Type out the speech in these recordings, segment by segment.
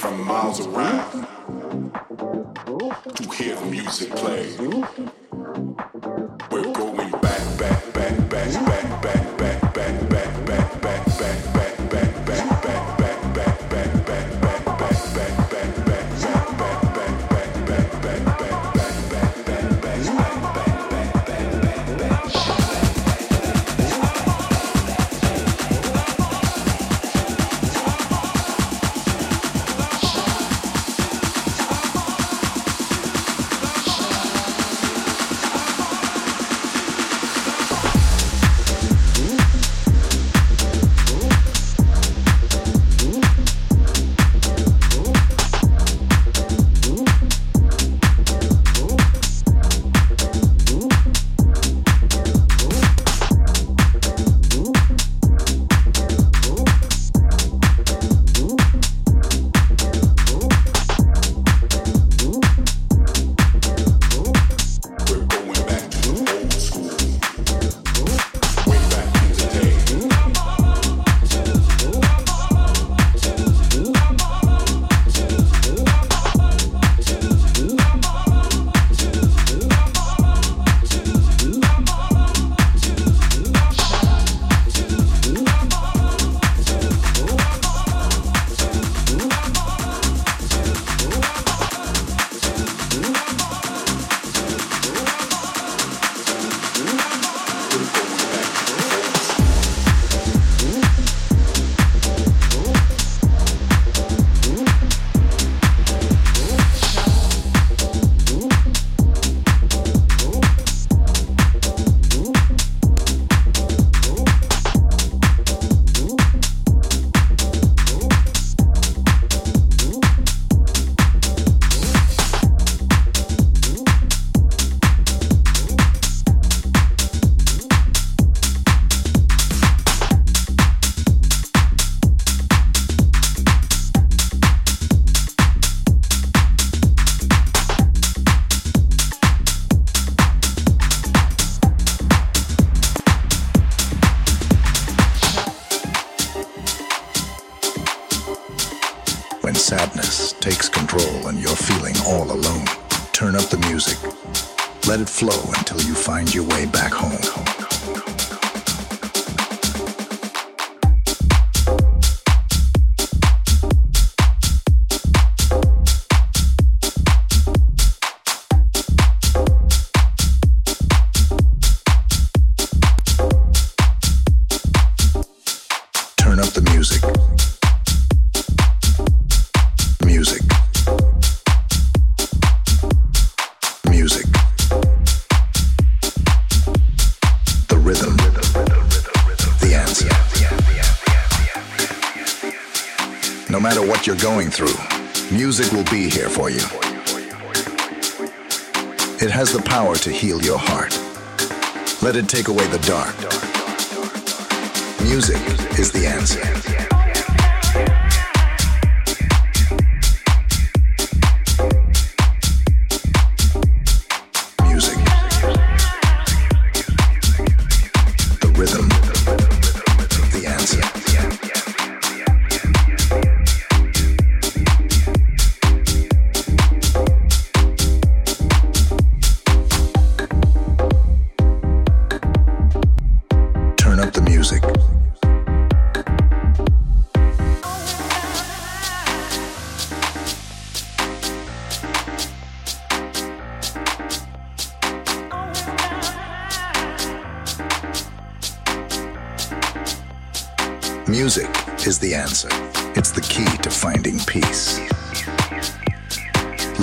from miles around to hear the music play. To heal your heart. Let it take away the dark. Music is the answer.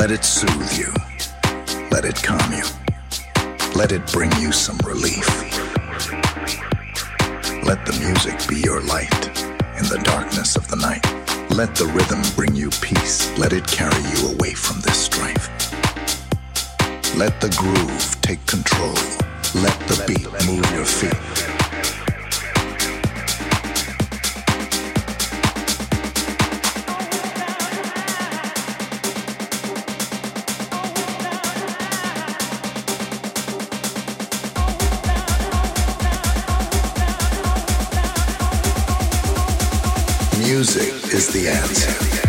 Let it soothe you. Let it calm you. Let it bring you some relief. Let the music be your light in the darkness of the night. Let the rhythm bring you peace. Let it carry you away from this strife. Let the groove take control. Let the beat move your feet. is the end.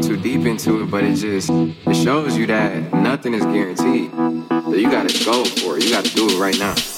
too deep into it, but it just it shows you that nothing is guaranteed. So you gotta go for it. You gotta do it right now.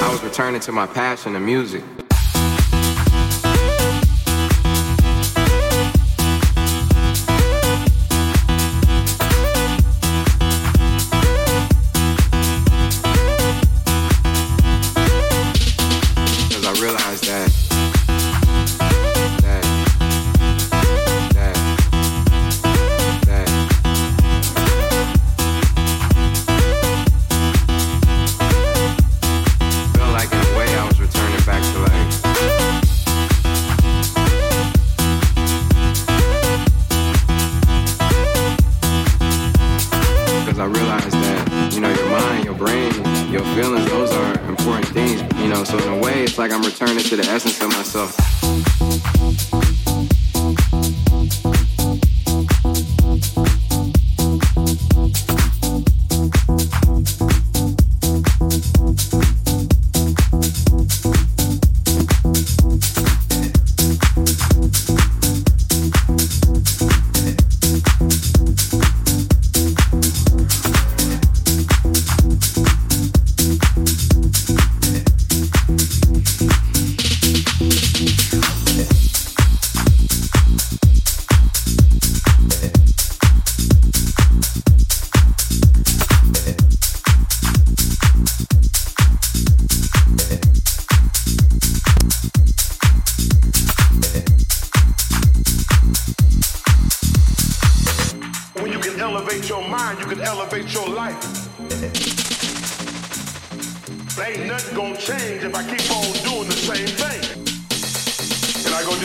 I was returning to my passion of music.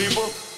people.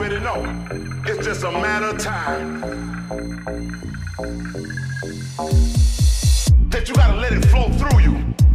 already know. It's just a matter of time. That you gotta let it flow through you.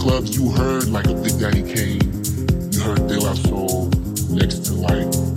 clubs, you heard like a Big Daddy Kane. you heard De La Soul next to like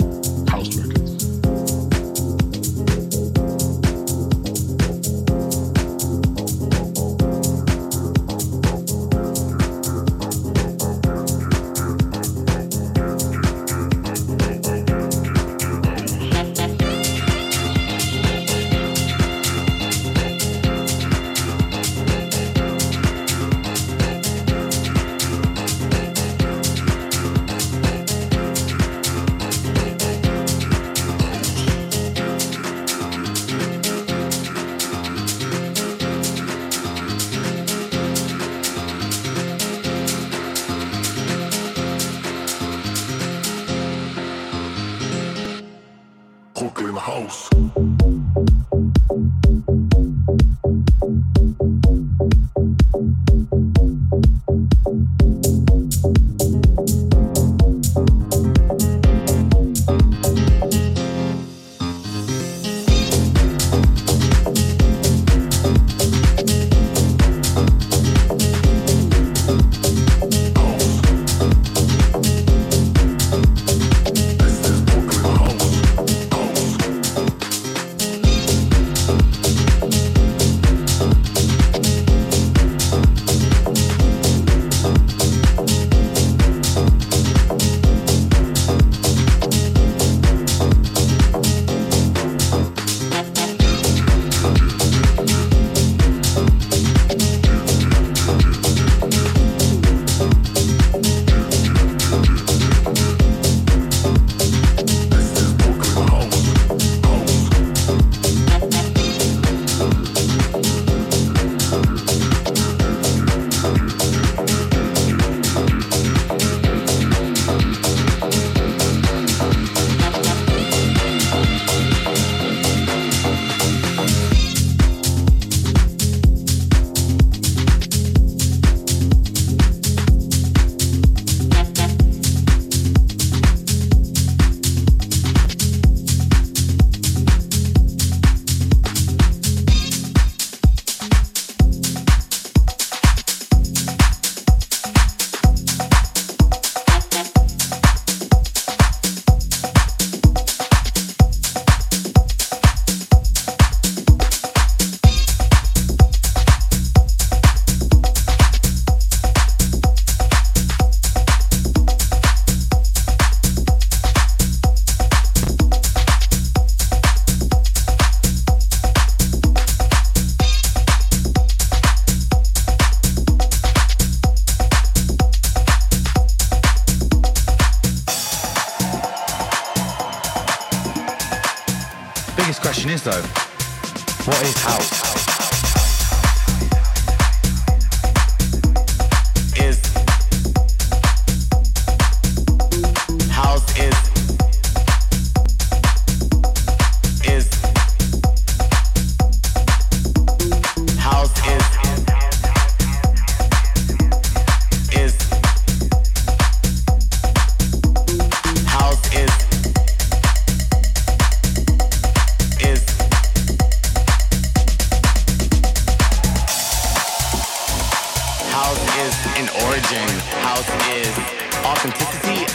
House is authenticity.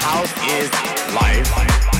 House is life.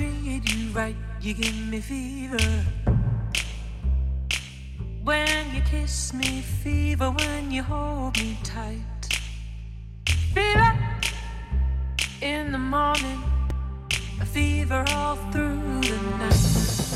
Treat you right. You give me fever when you kiss me, fever when you hold me tight. Fever in the morning, a fever all through the night.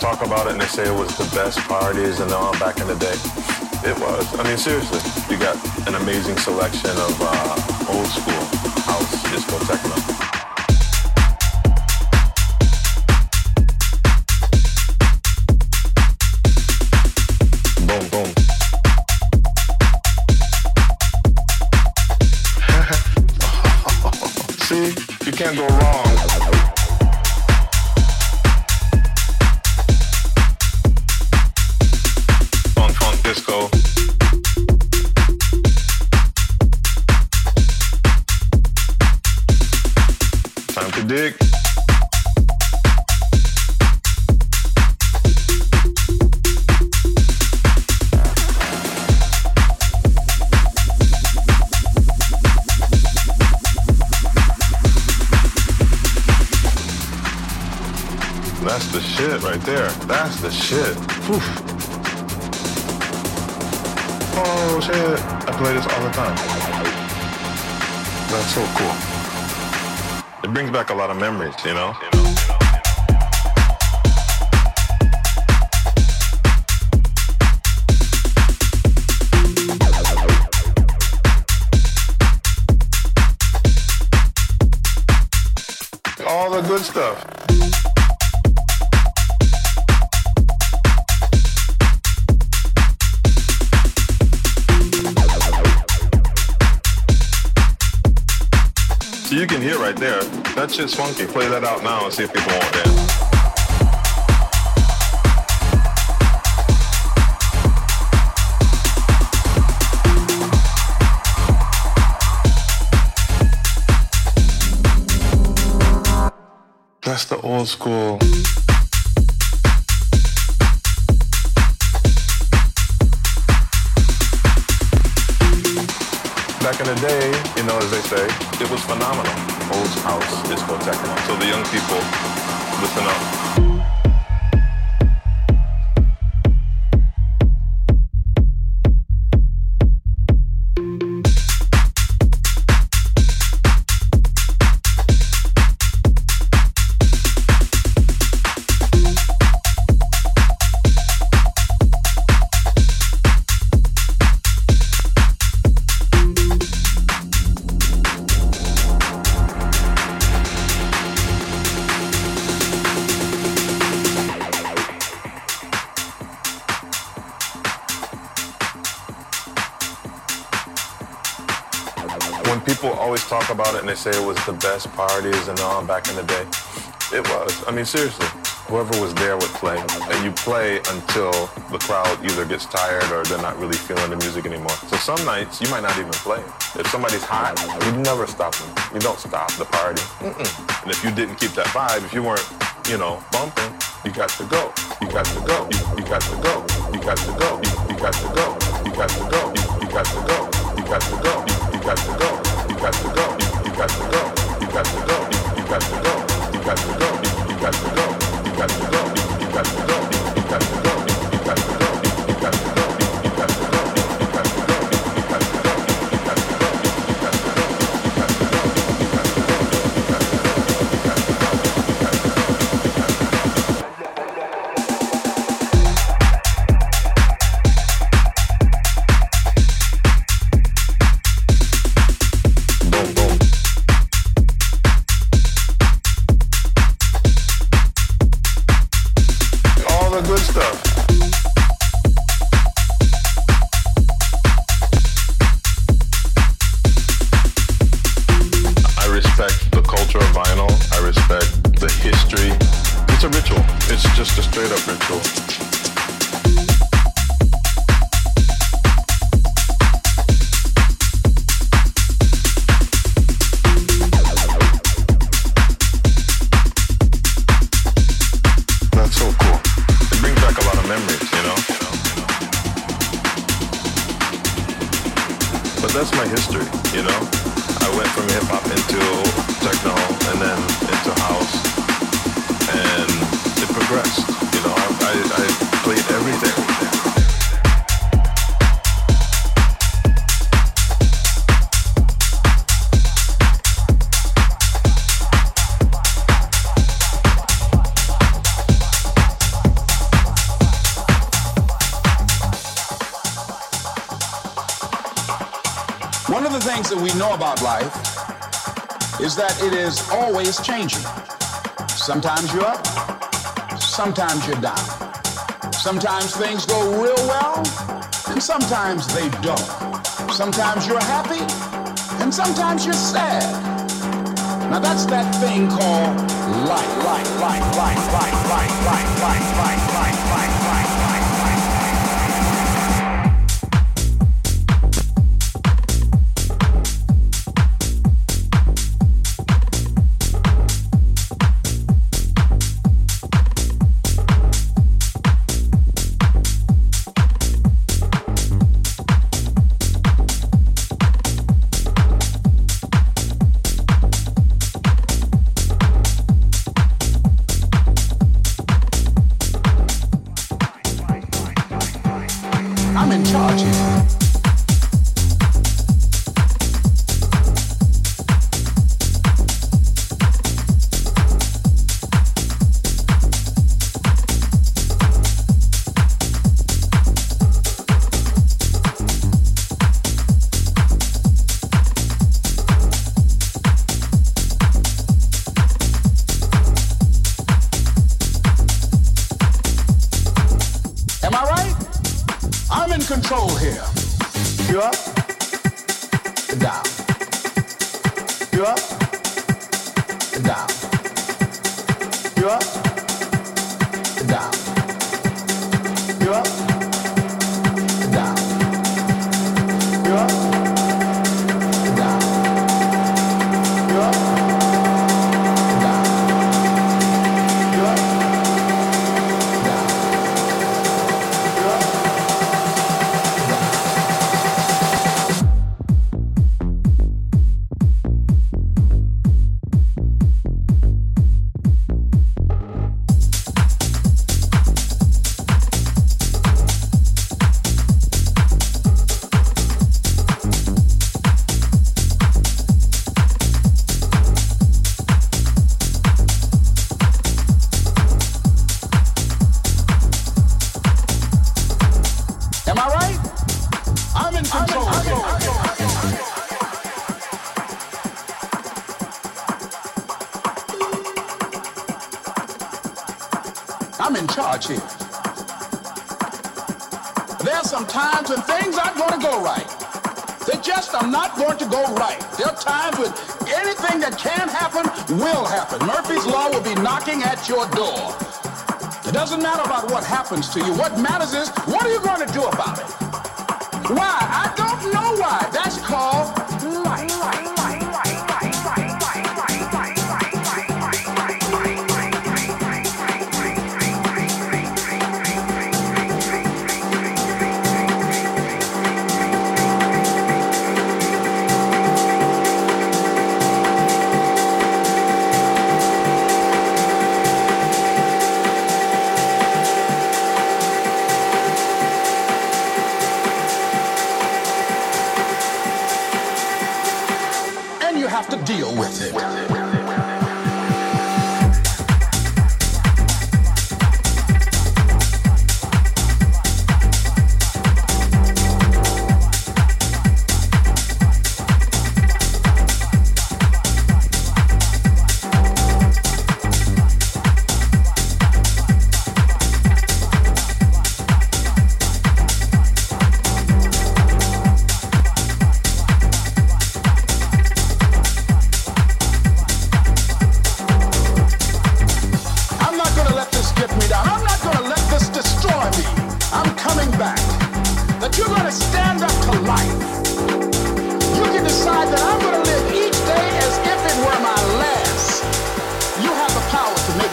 Talk about it and they say it was the best parties and all back in the day. It was. I mean, seriously, you got an amazing selection of uh, old school house, disco, techno. the shit. Oof. Oh shit. I play this all the time. That's so cool. It brings back a lot of memories, You know? All the good stuff. So you can hear right there, that shit's funky. Play that out now and see if people want that. That's the old school. back in the day, you know, as they say, it was phenomenal. Old house, disco techno. So the young people, listen up. they say it was the best parties and all back in the day. It was. I mean, seriously, whoever was there would play. And you play until the crowd either gets tired or they're not really feeling the music anymore. So some nights you might not even play. If somebody's hot, you never stop them. You don't stop the party. Mm-mm. And if you didn't keep that vibe, if you weren't, you know, bumping, you got to go. You got to go. You, you got to go. You got to go. You, you got to go. You got to go. Always changing. Sometimes you're up, sometimes you're down. Sometimes things go real well, and sometimes they don't. Sometimes you're happy, and sometimes you're sad. Now that's that thing called life, life, life, life, life, life, life, life, life, life, life, life, life. Happens to you. What matters is,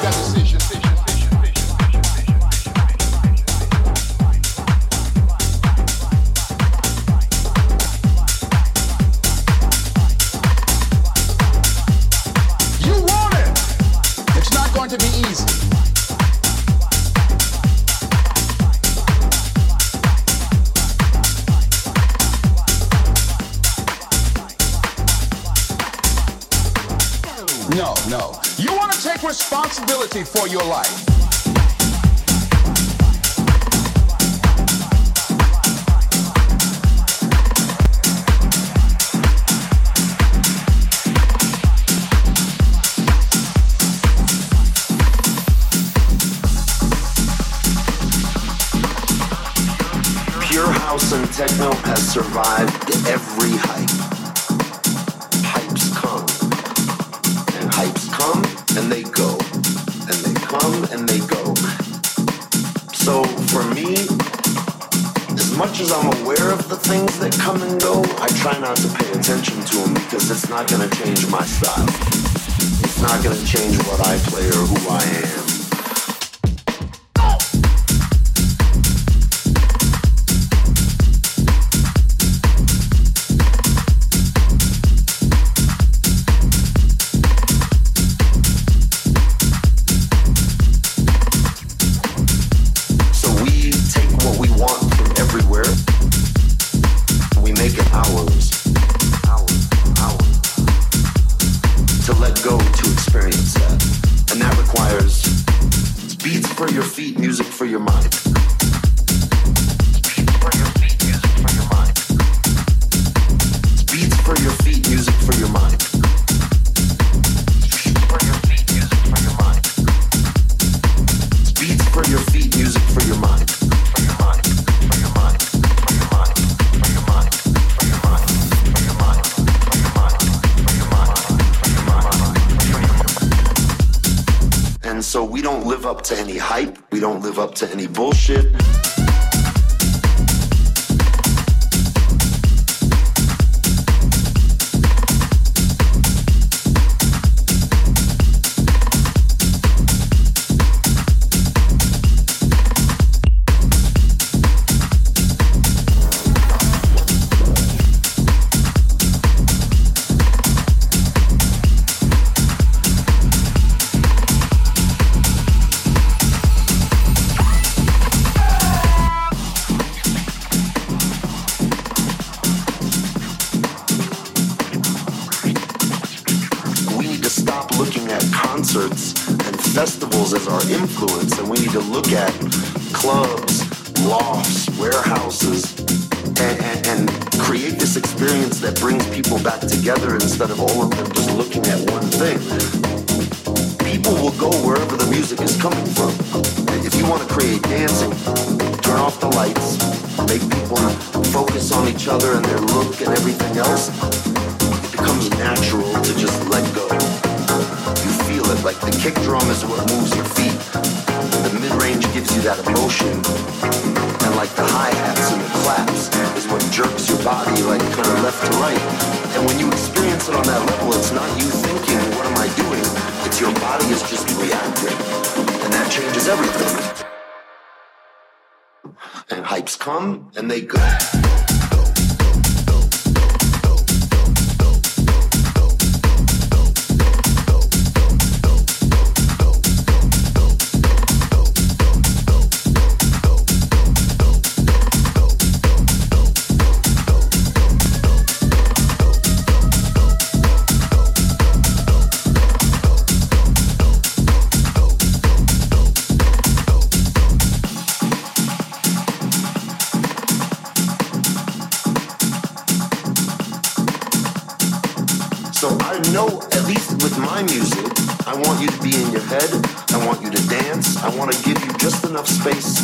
that decision. For your life. Pure house and techno has survived every hype. Things that come and go, I try not to pay attention to them because it's not going to change my style. It's not going to change what I play or who I am. Drum is what moves your feet. The mid range gives you that emotion. And like the hi hats and the claps is what jerks your body like kind of left to right. And when you experience it on that level, it's not you thinking, what am I doing? It's your body is just reacting. And that changes everything. And hypes come and they go.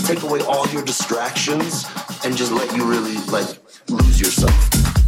Take away all your distractions and just let you really like lose yourself.